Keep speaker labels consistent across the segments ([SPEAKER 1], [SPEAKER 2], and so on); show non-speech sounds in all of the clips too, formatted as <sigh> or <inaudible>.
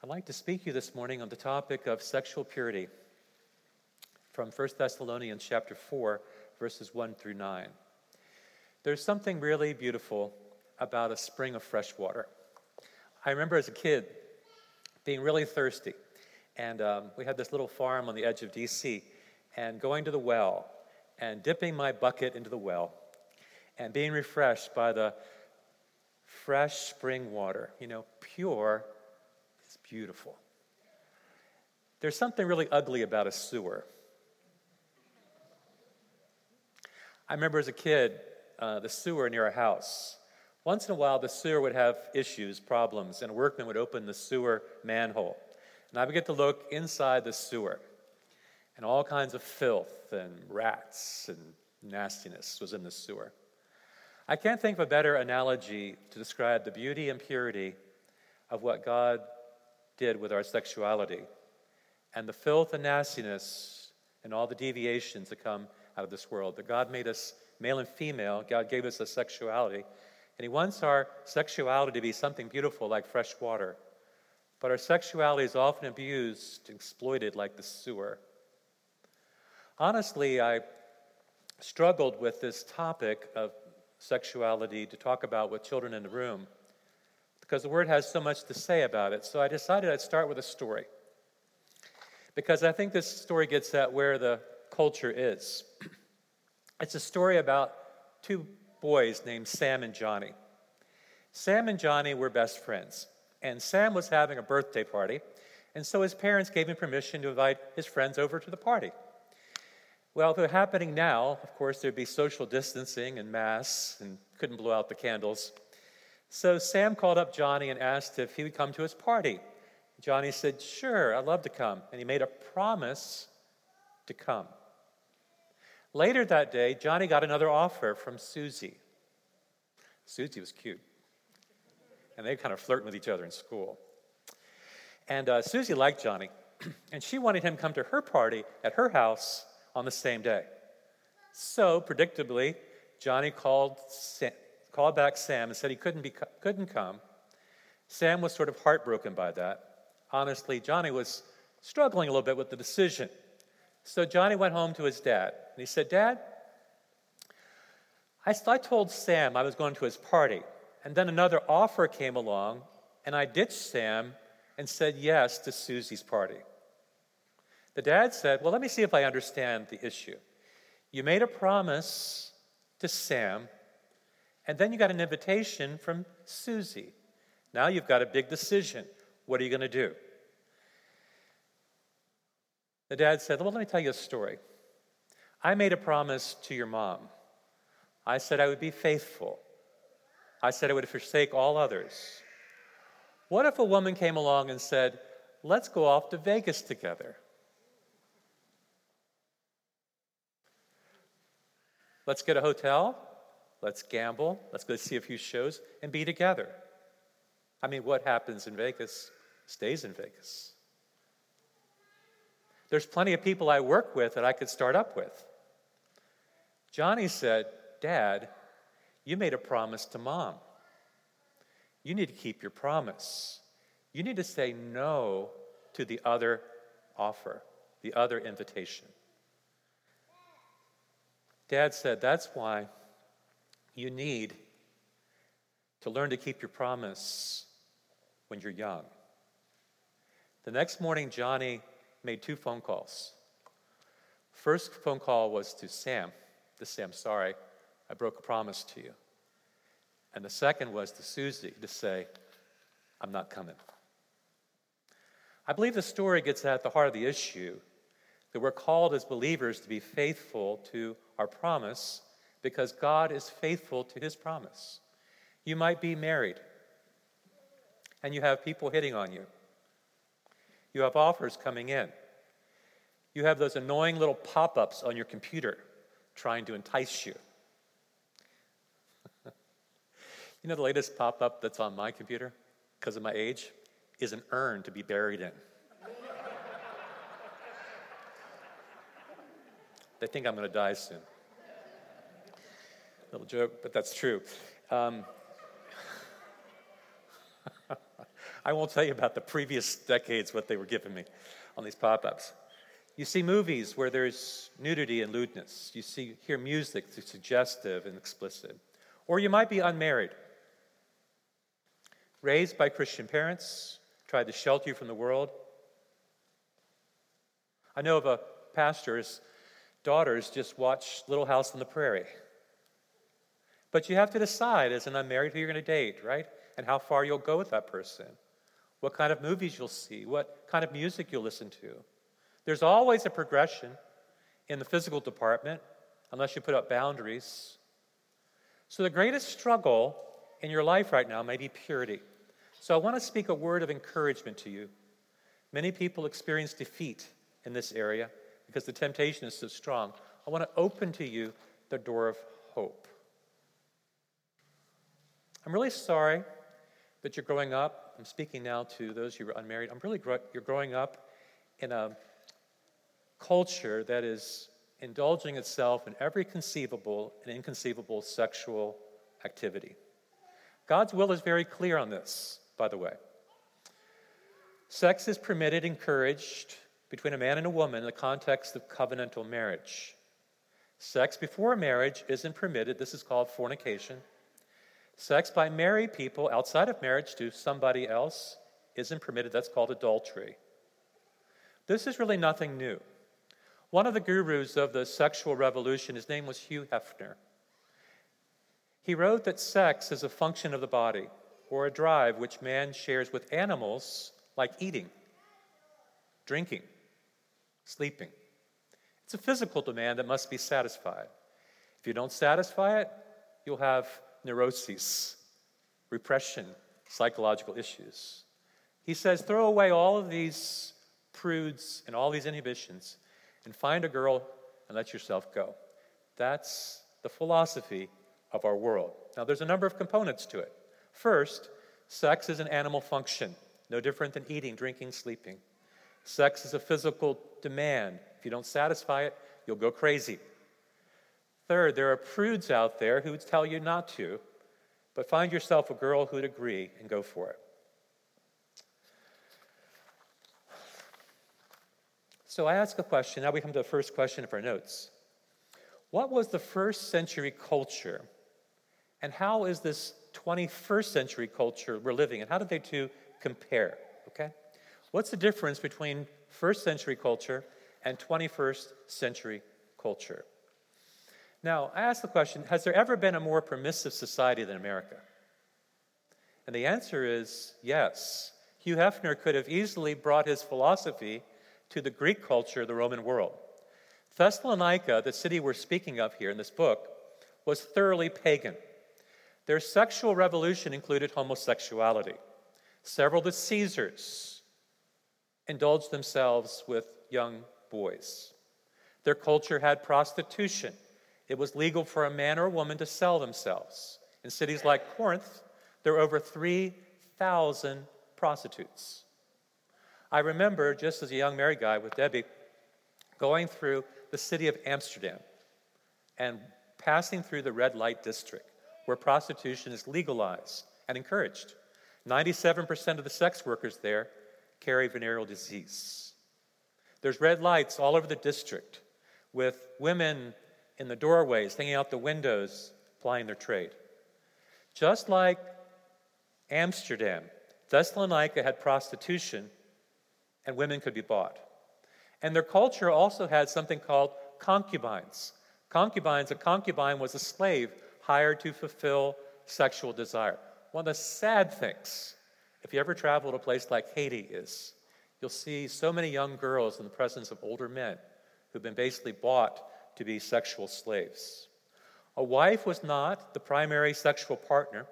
[SPEAKER 1] I'd like to speak to you this morning on the topic of sexual purity from 1 Thessalonians chapter 4 verses 1 through 9. There's something really beautiful about a spring of fresh water. I remember as a kid being really thirsty, and um, we had this little farm on the edge of DC, and going to the well and dipping my bucket into the well and being refreshed by the fresh spring water, you know, pure is beautiful. There's something really ugly about a sewer. I remember as a kid, uh, the sewer near our house. Once in a while, the sewer would have issues, problems, and a workman would open the sewer manhole. And I would get to look inside the sewer. And all kinds of filth and rats and nastiness was in the sewer. I can't think of a better analogy to describe the beauty and purity of what God did with our sexuality and the filth and nastiness and all the deviations that come out of this world. That God made us male and female, God gave us a sexuality, and He wants our sexuality to be something beautiful like fresh water. But our sexuality is often abused, exploited like the sewer. Honestly, I struggled with this topic of sexuality to talk about with children in the room because the Word has so much to say about it. So I decided I'd start with a story because I think this story gets at where the culture is. <clears throat> It's a story about two boys named Sam and Johnny. Sam and Johnny were best friends, and Sam was having a birthday party, and so his parents gave him permission to invite his friends over to the party. Well, if it were happening now, of course, there'd be social distancing and masks and couldn't blow out the candles. So Sam called up Johnny and asked if he would come to his party. Johnny said, Sure, I'd love to come. And he made a promise to come. Later that day, Johnny got another offer from Susie. Susie was cute. And they kind of flirting with each other in school. And uh, Susie liked Johnny, <clears throat> and she wanted him to come to her party at her house on the same day. So, predictably, Johnny called, called back Sam and said he couldn't, be, couldn't come. Sam was sort of heartbroken by that. Honestly, Johnny was struggling a little bit with the decision. So Johnny went home to his dad and he said, Dad, I, I told Sam I was going to his party, and then another offer came along, and I ditched Sam and said yes to Susie's party. The dad said, Well, let me see if I understand the issue. You made a promise to Sam, and then you got an invitation from Susie. Now you've got a big decision. What are you going to do? The dad said, Well, let me tell you a story. I made a promise to your mom. I said I would be faithful. I said I would forsake all others. What if a woman came along and said, Let's go off to Vegas together? Let's get a hotel, let's gamble, let's go see a few shows, and be together. I mean, what happens in Vegas stays in Vegas. There's plenty of people I work with that I could start up with. Johnny said, Dad, you made a promise to mom. You need to keep your promise. You need to say no to the other offer, the other invitation. Dad said, That's why you need to learn to keep your promise when you're young. The next morning, Johnny made two phone calls. First phone call was to Sam to say, I'm sorry, I broke a promise to you. And the second was to Susie to say, I'm not coming. I believe the story gets at the heart of the issue that we're called as believers to be faithful to our promise because God is faithful to his promise. You might be married and you have people hitting on you. You have offers coming in. You have those annoying little pop ups on your computer trying to entice you. <laughs> you know, the latest pop up that's on my computer, because of my age, is an urn to be buried in. <laughs> they think I'm going to die soon. Little joke, but that's true. Um, <laughs> I won't tell you about the previous decades, what they were giving me on these pop ups. You see movies where there's nudity and lewdness. You see, hear music that's suggestive and explicit. Or you might be unmarried, raised by Christian parents, tried to shelter you from the world. I know of a pastor's daughters just watched Little House on the Prairie. But you have to decide as an unmarried who you're going to date, right? And how far you'll go with that person what kind of movies you'll see, what kind of music you'll listen to. There's always a progression in the physical department, unless you put up boundaries. So, the greatest struggle in your life right now may be purity. So, I want to speak a word of encouragement to you. Many people experience defeat in this area because the temptation is so strong. I want to open to you the door of hope. I'm really sorry that you're growing up I'm speaking now to those who are unmarried. I'm really, you're growing up in a culture that is indulging itself in every conceivable and inconceivable sexual activity. God's will is very clear on this, by the way. Sex is permitted, encouraged between a man and a woman in the context of covenantal marriage. Sex before marriage isn't permitted. This is called fornication. Sex by married people outside of marriage to somebody else isn't permitted. That's called adultery. This is really nothing new. One of the gurus of the sexual revolution, his name was Hugh Hefner. He wrote that sex is a function of the body or a drive which man shares with animals like eating, drinking, sleeping. It's a physical demand that must be satisfied. If you don't satisfy it, you'll have neuroses, repression, psychological issues. He says, throw away all of these prudes and all these inhibitions and find a girl and let yourself go. That's the philosophy of our world. Now, there's a number of components to it. First, sex is an animal function, no different than eating, drinking, sleeping. Sex is a physical demand. If you don't satisfy it, you'll go crazy. Third, there are prudes out there who would tell you not to, but find yourself a girl who'd agree and go for it. So I ask a question. Now we come to the first question of our notes. What was the first century culture? And how is this 21st century culture we're living in? How did they two compare? Okay? What's the difference between first century culture and 21st century culture? Now, I ask the question Has there ever been a more permissive society than America? And the answer is yes. Hugh Hefner could have easily brought his philosophy to the Greek culture the Roman world. Thessalonica, the city we're speaking of here in this book, was thoroughly pagan. Their sexual revolution included homosexuality. Several of the Caesars indulged themselves with young boys. Their culture had prostitution it was legal for a man or a woman to sell themselves. In cities like Corinth, there were over 3,000 prostitutes. I remember, just as a young married guy with Debbie, going through the city of Amsterdam and passing through the red light district where prostitution is legalized and encouraged. 97% of the sex workers there carry venereal disease. There's red lights all over the district with women in the doorways, hanging out the windows, plying their trade. Just like Amsterdam, Thessalonica had prostitution and women could be bought. And their culture also had something called concubines. Concubines, a concubine was a slave hired to fulfill sexual desire. One of the sad things, if you ever travel to a place like Haiti, is you'll see so many young girls in the presence of older men who've been basically bought to be sexual slaves. A wife was not the primary sexual partner.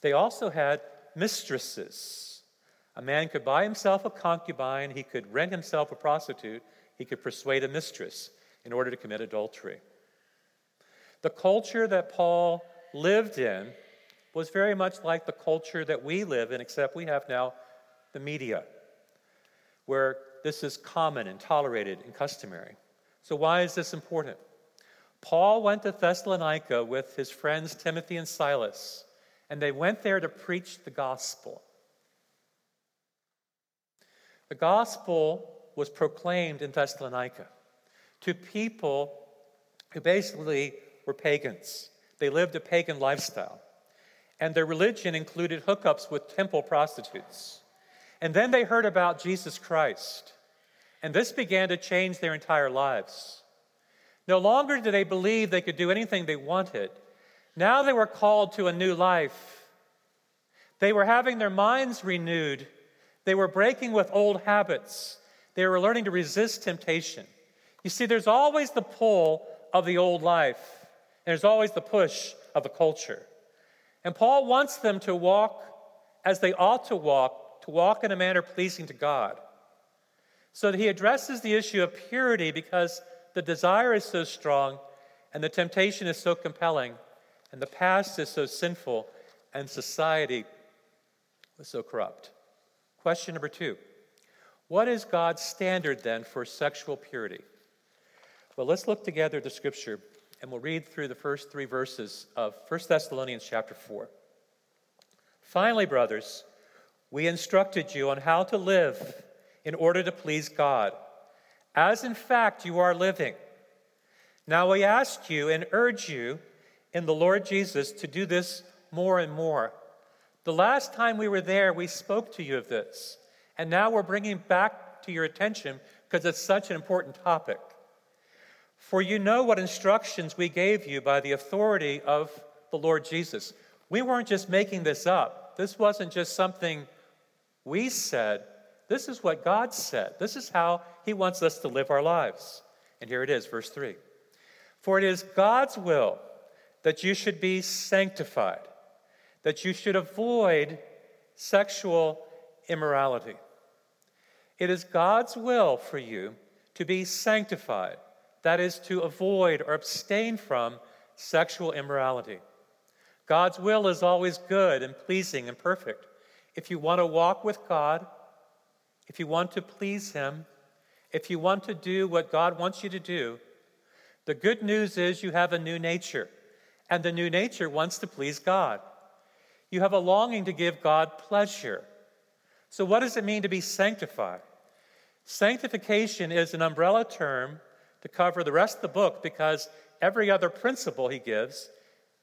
[SPEAKER 1] They also had mistresses. A man could buy himself a concubine, he could rent himself a prostitute, he could persuade a mistress in order to commit adultery. The culture that Paul lived in was very much like the culture that we live in, except we have now the media, where this is common and tolerated and customary. So, why is this important? Paul went to Thessalonica with his friends Timothy and Silas, and they went there to preach the gospel. The gospel was proclaimed in Thessalonica to people who basically were pagans. They lived a pagan lifestyle, and their religion included hookups with temple prostitutes. And then they heard about Jesus Christ, and this began to change their entire lives. No longer did they believe they could do anything they wanted. Now they were called to a new life. They were having their minds renewed. They were breaking with old habits. They were learning to resist temptation. You see, there's always the pull of the old life, and there's always the push of the culture. And Paul wants them to walk as they ought to walk, to walk in a manner pleasing to God. So he addresses the issue of purity because the desire is so strong and the temptation is so compelling and the past is so sinful and society was so corrupt. Question number two What is God's standard then for sexual purity? Well, let's look together at the scripture and we'll read through the first three verses of 1 Thessalonians chapter 4. Finally, brothers, we instructed you on how to live in order to please God as in fact you are living. Now we ask you and urge you in the Lord Jesus to do this more and more. The last time we were there, we spoke to you of this, and now we're bringing back to your attention because it's such an important topic. For you know what instructions we gave you by the authority of the Lord Jesus. We weren't just making this up. This wasn't just something we said, this is what God said. This is how He wants us to live our lives. And here it is, verse 3 For it is God's will that you should be sanctified, that you should avoid sexual immorality. It is God's will for you to be sanctified, that is, to avoid or abstain from sexual immorality. God's will is always good and pleasing and perfect. If you want to walk with God, if you want to please Him, if you want to do what God wants you to do, the good news is you have a new nature, and the new nature wants to please God. You have a longing to give God pleasure. So, what does it mean to be sanctified? Sanctification is an umbrella term to cover the rest of the book because every other principle he gives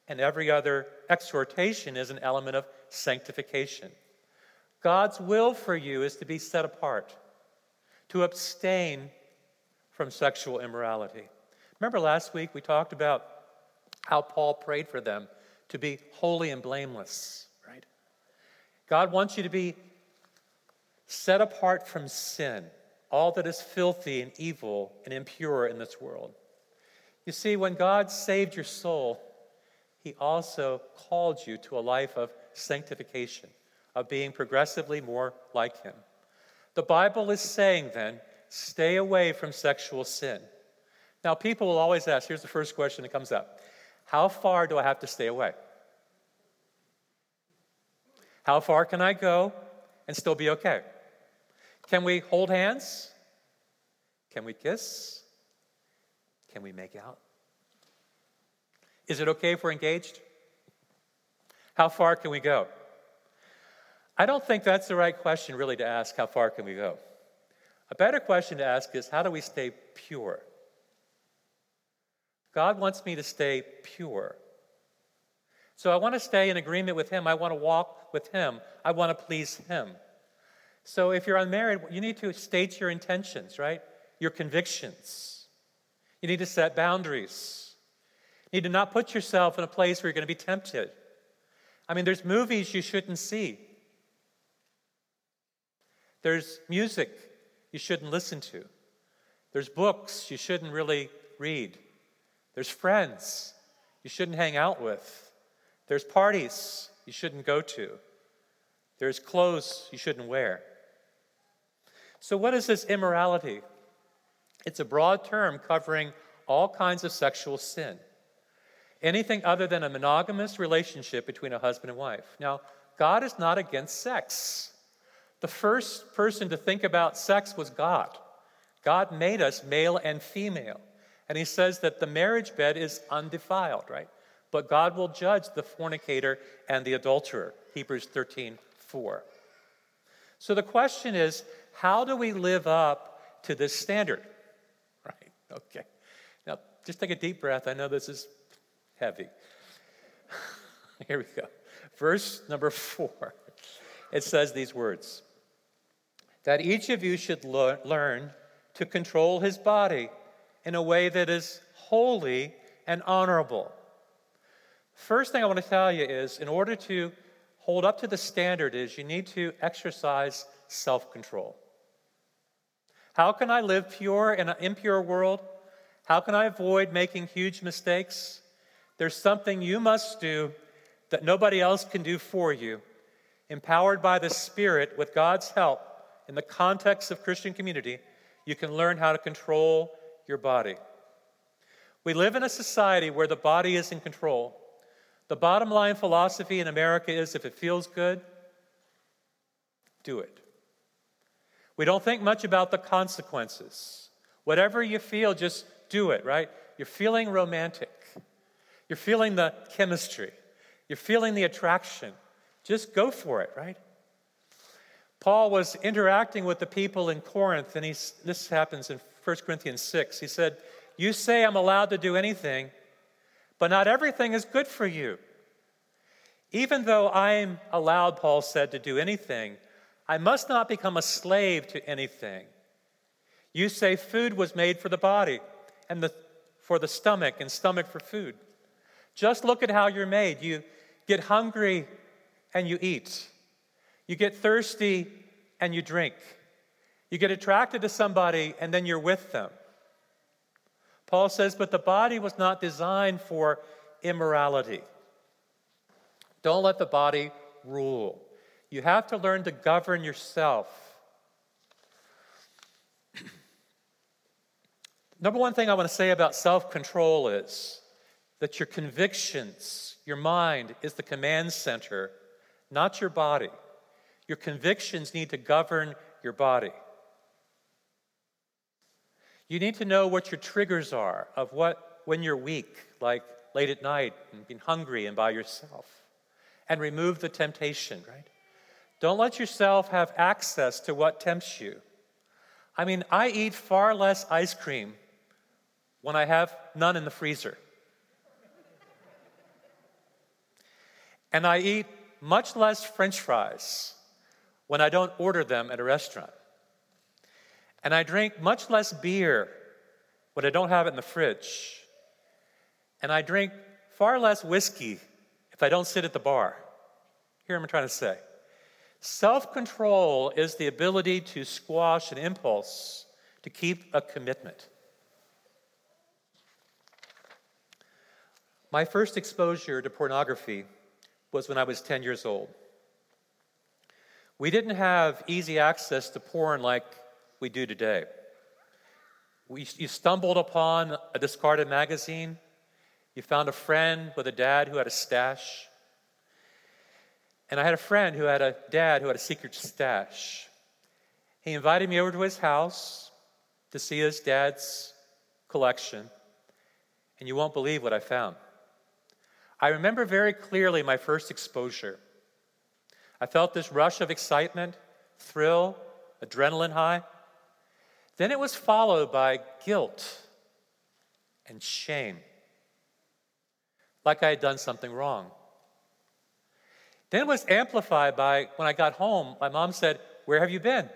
[SPEAKER 1] and every other exhortation is an element of sanctification. God's will for you is to be set apart, to abstain from sexual immorality. Remember last week we talked about how Paul prayed for them to be holy and blameless, right? God wants you to be set apart from sin, all that is filthy and evil and impure in this world. You see, when God saved your soul, he also called you to a life of sanctification of being progressively more like Him. The Bible is saying then, stay away from sexual sin. Now, people will always ask here's the first question that comes up How far do I have to stay away? How far can I go and still be okay? Can we hold hands? Can we kiss? Can we make out? Is it okay if we're engaged? How far can we go? I don't think that's the right question, really, to ask how far can we go? A better question to ask is how do we stay pure? God wants me to stay pure. So I want to stay in agreement with Him. I want to walk with Him. I want to please Him. So if you're unmarried, you need to state your intentions, right? Your convictions. You need to set boundaries. You need to not put yourself in a place where you're going to be tempted. I mean, there's movies you shouldn't see. There's music you shouldn't listen to. There's books you shouldn't really read. There's friends you shouldn't hang out with. There's parties you shouldn't go to. There's clothes you shouldn't wear. So, what is this immorality? It's a broad term covering all kinds of sexual sin. Anything other than a monogamous relationship between a husband and wife. Now, God is not against sex. The first person to think about sex was God. God made us male and female. And he says that the marriage bed is undefiled, right? But God will judge the fornicator and the adulterer. Hebrews 13, 4. So the question is how do we live up to this standard? <laughs> Right? Okay. Now, just take a deep breath. I know this is heavy. <laughs> Here we go. Verse number four. It says these words that each of you should learn to control his body in a way that is holy and honorable. First thing I want to tell you is in order to hold up to the standard is you need to exercise self-control. How can I live pure in an impure world? How can I avoid making huge mistakes? There's something you must do that nobody else can do for you. Empowered by the Spirit with God's help in the context of Christian community, you can learn how to control your body. We live in a society where the body is in control. The bottom line philosophy in America is if it feels good, do it. We don't think much about the consequences. Whatever you feel, just do it, right? You're feeling romantic. You're feeling the chemistry. You're feeling the attraction. Just go for it, right? Paul was interacting with the people in Corinth, and he's, this happens in 1 Corinthians 6. He said, You say I'm allowed to do anything, but not everything is good for you. Even though I'm allowed, Paul said, to do anything, I must not become a slave to anything. You say food was made for the body, and the, for the stomach, and stomach for food. Just look at how you're made. You get hungry and you eat. You get thirsty and you drink. You get attracted to somebody and then you're with them. Paul says, but the body was not designed for immorality. Don't let the body rule. You have to learn to govern yourself. <clears throat> Number one thing I want to say about self control is that your convictions, your mind, is the command center, not your body. Your convictions need to govern your body. You need to know what your triggers are of what when you're weak, like late at night and being hungry and by yourself, and remove the temptation, right? Don't let yourself have access to what tempts you. I mean, I eat far less ice cream when I have none in the freezer. And I eat much less french fries when I don't order them at a restaurant. And I drink much less beer when I don't have it in the fridge. And I drink far less whiskey if I don't sit at the bar. Here I'm trying to say. Self control is the ability to squash an impulse, to keep a commitment. My first exposure to pornography was when I was 10 years old. We didn't have easy access to porn like we do today. We, you stumbled upon a discarded magazine. You found a friend with a dad who had a stash. And I had a friend who had a dad who had a secret stash. He invited me over to his house to see his dad's collection. And you won't believe what I found. I remember very clearly my first exposure. I felt this rush of excitement, thrill, adrenaline high. Then it was followed by guilt and shame, like I had done something wrong. Then it was amplified by when I got home, my mom said, Where have you been?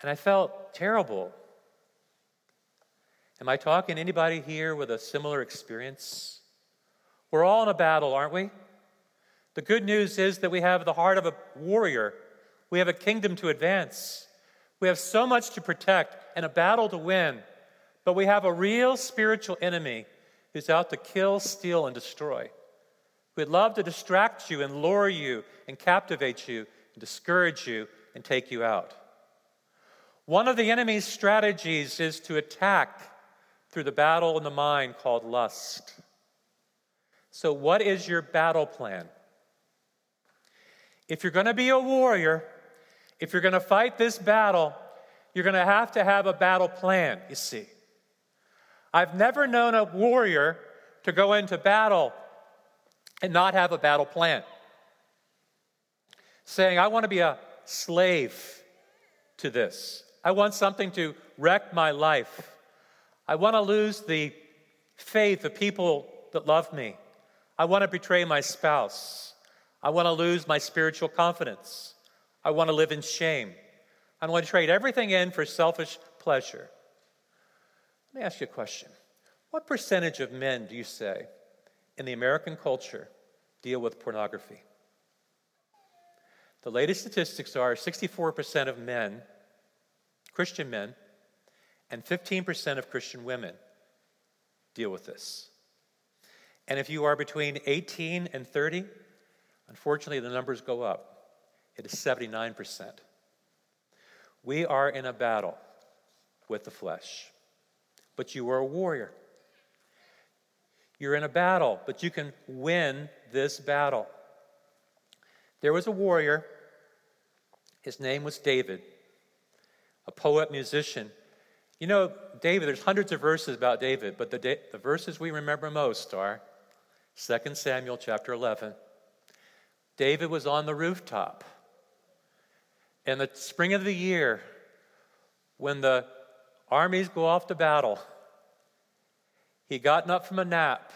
[SPEAKER 1] And I felt terrible. Am I talking to anybody here with a similar experience? We're all in a battle, aren't we? The good news is that we have the heart of a warrior. We have a kingdom to advance. We have so much to protect and a battle to win. But we have a real spiritual enemy who's out to kill, steal, and destroy. Who'd love to distract you and lure you and captivate you and discourage you and take you out. One of the enemy's strategies is to attack through the battle in the mind called lust. So, what is your battle plan? If you're going to be a warrior, if you're going to fight this battle, you're going to have to have a battle plan, you see. I've never known a warrior to go into battle and not have a battle plan. saying, I want to be a slave to this. I want something to wreck my life. I want to lose the faith of people that love me. I want to betray my spouse. I want to lose my spiritual confidence. I want to live in shame. I want to trade everything in for selfish pleasure. Let me ask you a question. What percentage of men do you say in the American culture deal with pornography? The latest statistics are 64% of men, Christian men, and 15% of Christian women deal with this. And if you are between 18 and 30, unfortunately the numbers go up. It is 79%. We are in a battle with the flesh, but you are a warrior. You're in a battle, but you can win this battle. There was a warrior, his name was David, a poet, musician. You know, David, there's hundreds of verses about David, but the, the verses we remember most are 2 Samuel chapter 11. David was on the rooftop. In the spring of the year, when the armies go off to battle, he gotten up from a nap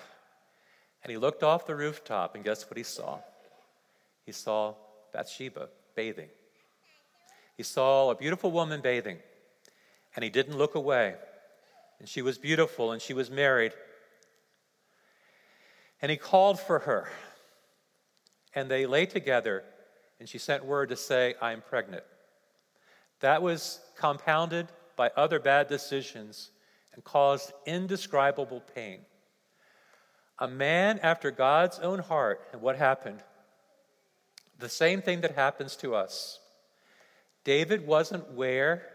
[SPEAKER 1] and he looked off the rooftop, and guess what he saw? He saw Bathsheba bathing. He saw a beautiful woman bathing, and he didn't look away. And she was beautiful, and she was married. And he called for her, and they lay together, and she sent word to say, I am pregnant. That was compounded by other bad decisions and caused indescribable pain. A man after God's own heart, and what happened? The same thing that happens to us. David wasn't where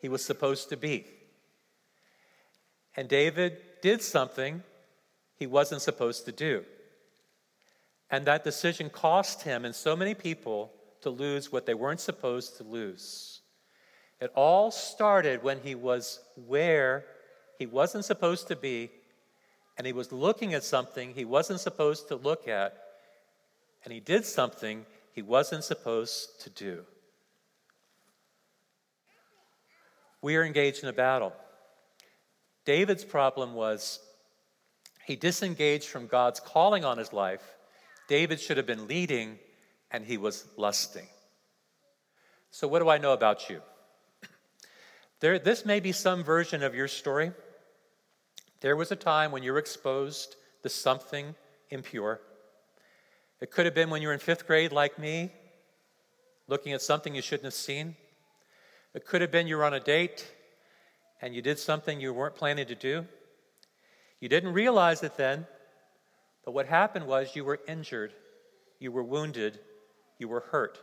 [SPEAKER 1] he was supposed to be. And David did something he wasn't supposed to do. And that decision cost him and so many people to lose what they weren't supposed to lose. It all started when he was where he wasn't supposed to be, and he was looking at something he wasn't supposed to look at, and he did something he wasn't supposed to do. We are engaged in a battle. David's problem was he disengaged from God's calling on his life. David should have been leading, and he was lusting. So, what do I know about you? <clears throat> There, this may be some version of your story. There was a time when you were exposed to something impure. It could have been when you were in fifth grade, like me, looking at something you shouldn't have seen. It could have been you were on a date and you did something you weren't planning to do. You didn't realize it then, but what happened was you were injured, you were wounded, you were hurt.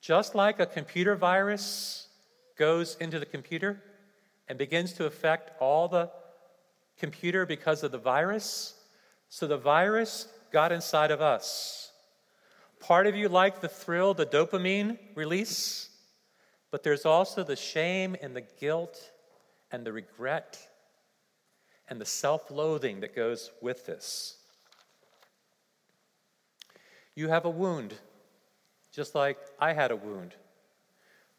[SPEAKER 1] Just like a computer virus goes into the computer and begins to affect all the computer because of the virus. So the virus got inside of us. Part of you like the thrill, the dopamine release, but there's also the shame and the guilt and the regret and the self loathing that goes with this. You have a wound, just like I had a wound.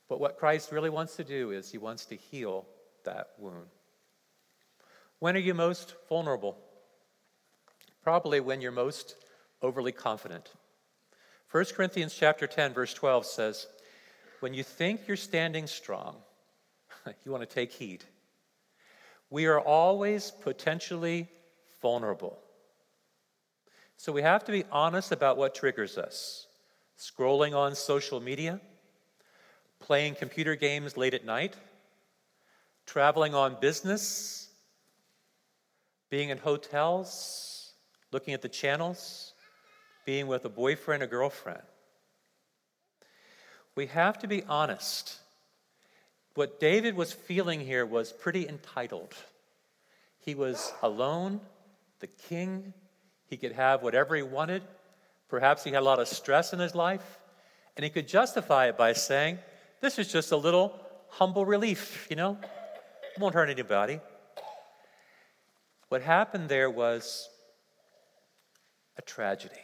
[SPEAKER 1] But what Christ really wants to do is he wants to heal that wound. When are you most vulnerable? Probably when you're most overly confident. 1 Corinthians chapter 10 verse 12 says, "When you think you're standing strong, <laughs> you want to take heed. We are always potentially vulnerable. So we have to be honest about what triggers us. Scrolling on social media, playing computer games late at night, traveling on business, being in hotels, looking at the channels, being with a boyfriend or girlfriend. We have to be honest. What David was feeling here was pretty entitled. He was alone, the king. He could have whatever he wanted. Perhaps he had a lot of stress in his life. And he could justify it by saying, this is just a little humble relief, you know? It won't hurt anybody. What happened there was a tragedy.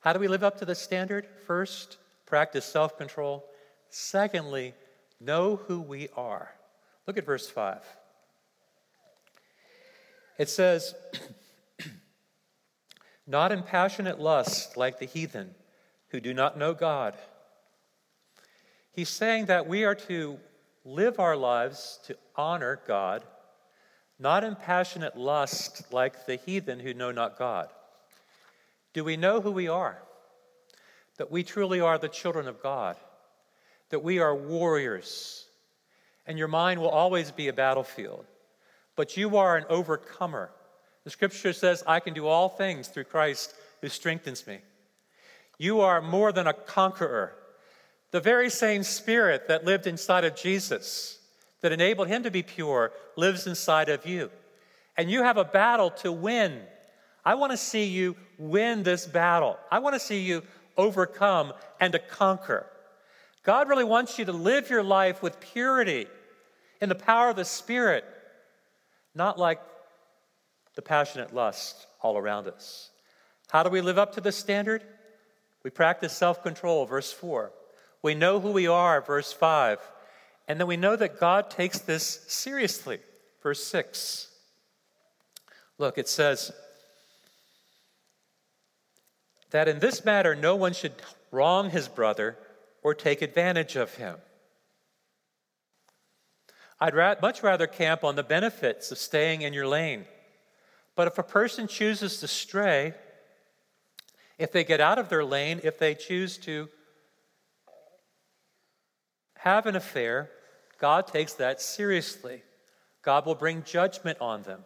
[SPEAKER 1] How do we live up to the standard? First, practice self control. Secondly, know who we are. Look at verse 5. It says, <clears throat> Not in passionate lust like the heathen who do not know God. He's saying that we are to live our lives to honor God, not in passionate lust like the heathen who know not God. Do we know who we are? That we truly are the children of God, that we are warriors, and your mind will always be a battlefield, but you are an overcomer. The scripture says, I can do all things through Christ who strengthens me. You are more than a conqueror. The very same spirit that lived inside of Jesus, that enabled him to be pure, lives inside of you. And you have a battle to win. I want to see you win this battle. I want to see you overcome and to conquer. God really wants you to live your life with purity in the power of the Spirit, not like the passionate lust all around us. How do we live up to this standard? We practice self control, verse 4. We know who we are, verse 5. And then we know that God takes this seriously, verse 6. Look, it says that in this matter no one should wrong his brother or take advantage of him. I'd ra- much rather camp on the benefits of staying in your lane. But if a person chooses to stray, if they get out of their lane, if they choose to have an affair, God takes that seriously. God will bring judgment on them.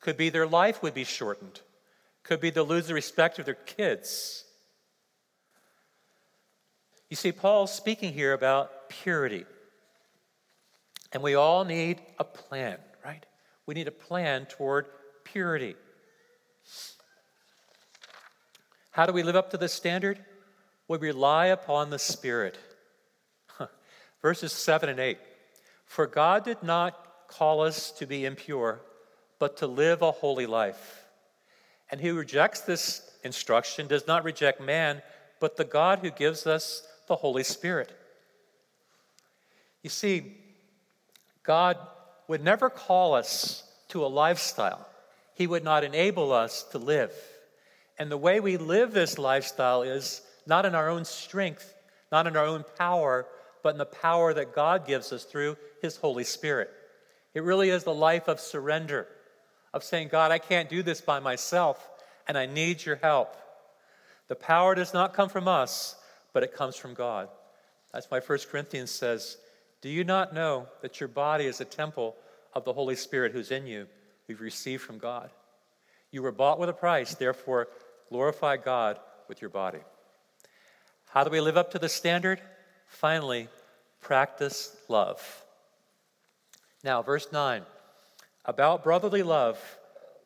[SPEAKER 1] Could be their life would be shortened. Could be they'll lose the respect of their kids. You see, Paul's speaking here about purity. And we all need a plan, right? We need a plan toward purity. How do we live up to this standard? We rely upon the Spirit. <laughs> Verses 7 and 8. For God did not call us to be impure, but to live a holy life. And who rejects this instruction does not reject man, but the God who gives us the Holy Spirit. You see, God would never call us to a lifestyle, He would not enable us to live. And the way we live this lifestyle is not in our own strength, not in our own power, but in the power that God gives us through His Holy Spirit. It really is the life of surrender, of saying, God, I can't do this by myself, and I need your help. The power does not come from us, but it comes from God. That's why 1 Corinthians says, do you not know that your body is a temple of the Holy Spirit who's in you, we've received from God? You were bought with a price, therefore, glorify God with your body. How do we live up to the standard? Finally, practice love. Now, verse 9 about brotherly love,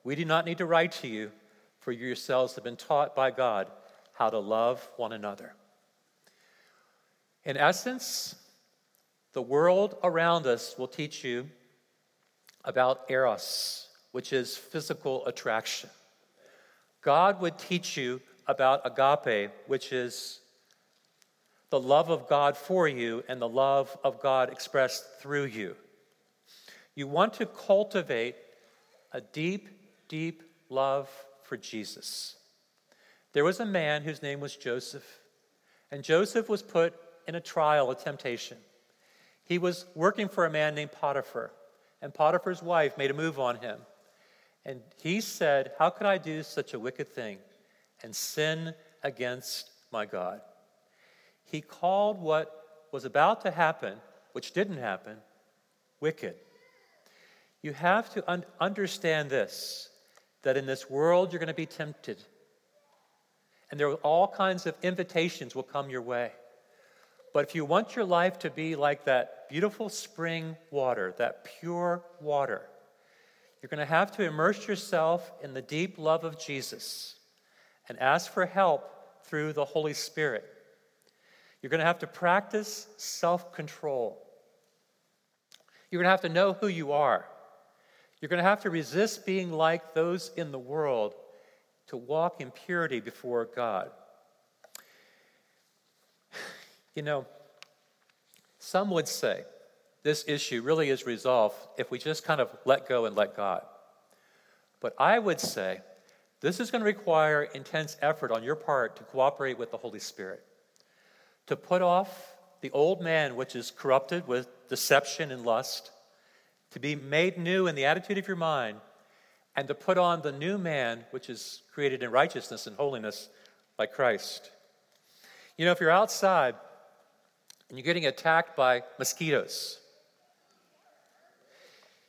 [SPEAKER 1] we do not need to write to you, for you yourselves have been taught by God how to love one another. In essence, the world around us will teach you about eros, which is physical attraction. God would teach you about agape, which is the love of God for you and the love of God expressed through you. You want to cultivate a deep, deep love for Jesus. There was a man whose name was Joseph, and Joseph was put in a trial, a temptation. He was working for a man named Potiphar, and Potiphar's wife made a move on him. And he said, How could I do such a wicked thing and sin against my God? He called what was about to happen, which didn't happen, wicked. You have to un- understand this that in this world you're going to be tempted. And there are all kinds of invitations will come your way. But if you want your life to be like that beautiful spring water, that pure water, you're going to have to immerse yourself in the deep love of Jesus and ask for help through the Holy Spirit. You're going to have to practice self control. You're going to have to know who you are. You're going to have to resist being like those in the world to walk in purity before God. You know, some would say this issue really is resolved if we just kind of let go and let God. But I would say this is going to require intense effort on your part to cooperate with the Holy Spirit, to put off the old man, which is corrupted with deception and lust, to be made new in the attitude of your mind, and to put on the new man, which is created in righteousness and holiness by Christ. You know, if you're outside and you're getting attacked by mosquitoes,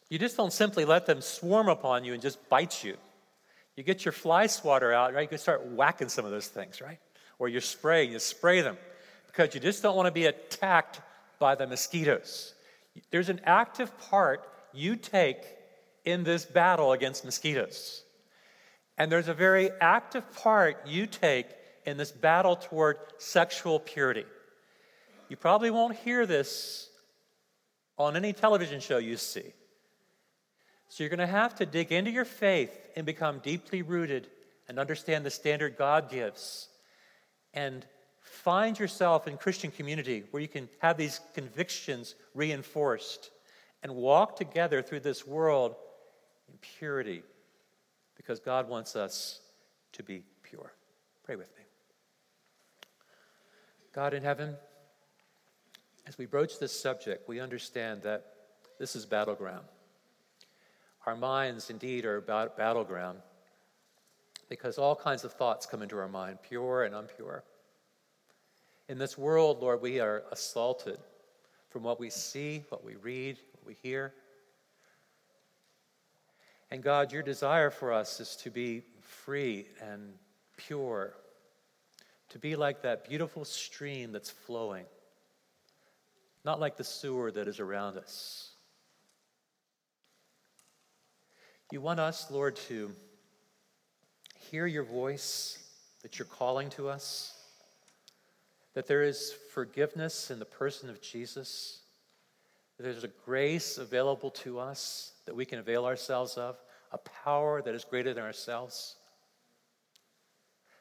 [SPEAKER 1] you just don't simply let them swarm upon you and just bite you. You get your fly swatter out, right? You can start whacking some of those things, right? Or you spray, you spray them because you just don't want to be attacked by the mosquitoes. There's an active part you take in this battle against mosquitoes. And there's a very active part you take in this battle toward sexual purity. You probably won't hear this on any television show you see. So you're going to have to dig into your faith and become deeply rooted and understand the standard God gives. And find yourself in Christian community where you can have these convictions reinforced and walk together through this world in purity because God wants us to be pure. Pray with me. God in heaven, as we broach this subject, we understand that this is battleground. Our minds, indeed, are about battleground because all kinds of thoughts come into our mind, pure and impure. In this world, Lord, we are assaulted from what we see, what we read, what we hear. And God, your desire for us is to be free and pure, to be like that beautiful stream that's flowing, not like the sewer that is around us. You want us, Lord, to hear your voice, that you're calling to us, that there is forgiveness in the person of Jesus that there's a grace available to us that we can avail ourselves of, a power that is greater than ourselves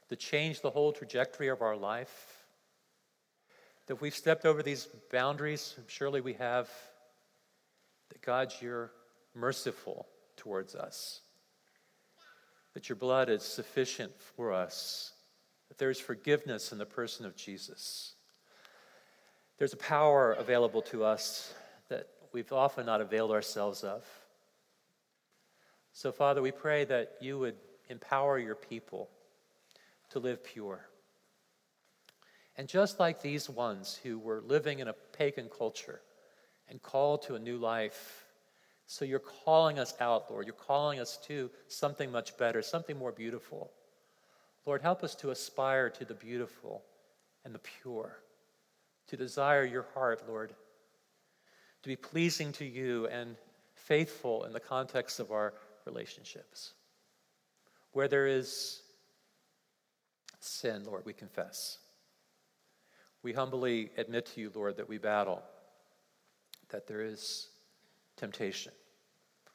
[SPEAKER 1] to change the whole trajectory of our life. That we've stepped over these boundaries, surely we have, that God, you're merciful towards us, that your blood is sufficient for us, that there's forgiveness in the person of Jesus. There's a power available to us that we've often not availed ourselves of. So, Father, we pray that you would empower your people to live pure. And just like these ones who were living in a pagan culture and called to a new life, so you're calling us out, Lord. You're calling us to something much better, something more beautiful. Lord, help us to aspire to the beautiful and the pure, to desire your heart, Lord, to be pleasing to you and faithful in the context of our relationships. Where there is sin, Lord, we confess. We humbly admit to you, Lord, that we battle, that there is temptation,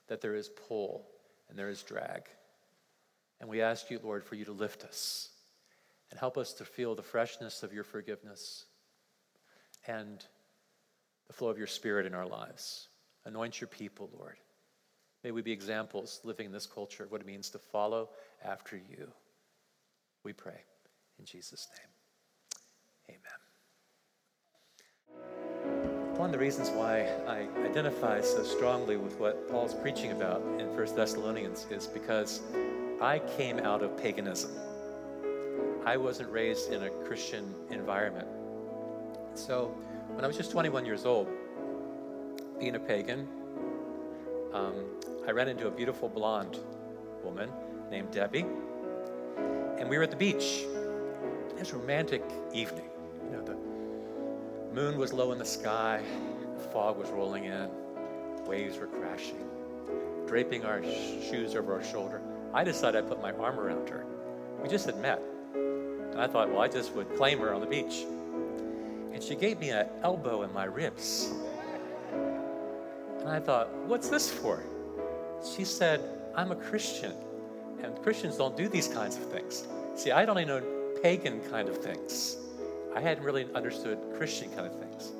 [SPEAKER 1] that there is pull, and there is drag. And we ask you, Lord, for you to lift us and help us to feel the freshness of your forgiveness and the flow of your Spirit in our lives. Anoint your people, Lord. May we be examples living in this culture of what it means to follow after you. We pray in Jesus' name. One of the reasons why I identify so strongly with what Paul's preaching about in 1 Thessalonians is because I came out of paganism. I wasn't raised in a Christian environment. So, when I was just 21 years old, being a pagan, um, I ran into a beautiful blonde woman named Debbie, and we were at the beach. It was a romantic evening. You know, the moon was low in the sky, the fog was rolling in, waves were crashing, draping our shoes over our shoulder. I decided I'd put my arm around her. We just had met. And I thought, well, I just would claim her on the beach and she gave me an elbow in my ribs. And I thought, what's this for? She said, I'm a Christian, and Christians don't do these kinds of things. See, I don't even know pagan kind of things. I hadn't really understood Christian kind of things.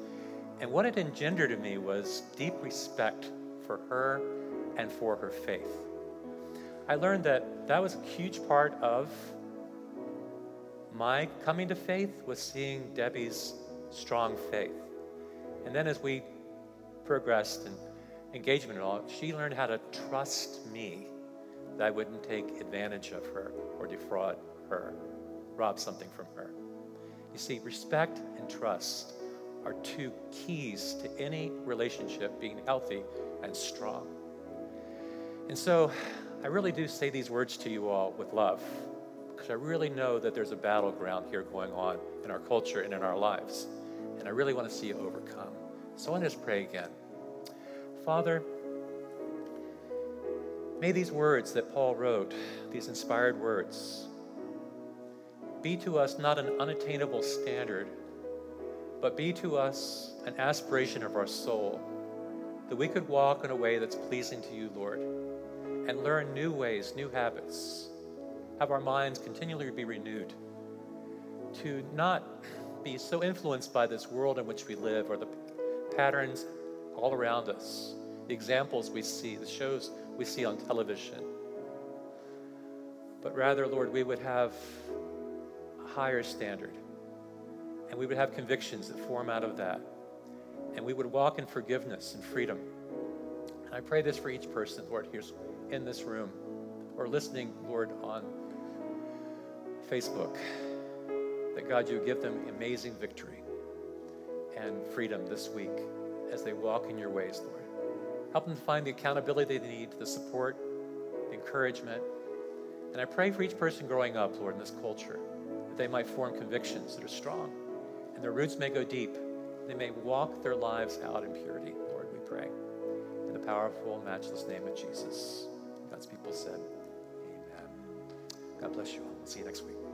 [SPEAKER 1] And what it engendered in me was deep respect for her and for her faith. I learned that that was a huge part of my coming to faith was seeing Debbie's strong faith. And then as we progressed in engagement and all, she learned how to trust me that I wouldn't take advantage of her or defraud her, rob something from her. You see, respect and trust are two keys to any relationship being healthy and strong. And so I really do say these words to you all with love because I really know that there's a battleground here going on in our culture and in our lives. And I really want to see you overcome. So I want to just pray again. Father, may these words that Paul wrote, these inspired words, be to us not an unattainable standard, but be to us an aspiration of our soul, that we could walk in a way that's pleasing to you, Lord, and learn new ways, new habits, have our minds continually be renewed, to not be so influenced by this world in which we live or the patterns all around us, the examples we see, the shows we see on television. But rather, Lord, we would have higher standard and we would have convictions that form out of that. And we would walk in forgiveness and freedom. And I pray this for each person, Lord, here in this room or listening, Lord, on Facebook, that God, you give them amazing victory and freedom this week as they walk in your ways, Lord. Help them find the accountability they need, the support, the encouragement. And I pray for each person growing up, Lord, in this culture, they might form convictions that are strong and their roots may go deep. They may walk their lives out in purity, Lord, we pray. In the powerful, matchless name of Jesus. God's people said, Amen. God bless you all. see you next week.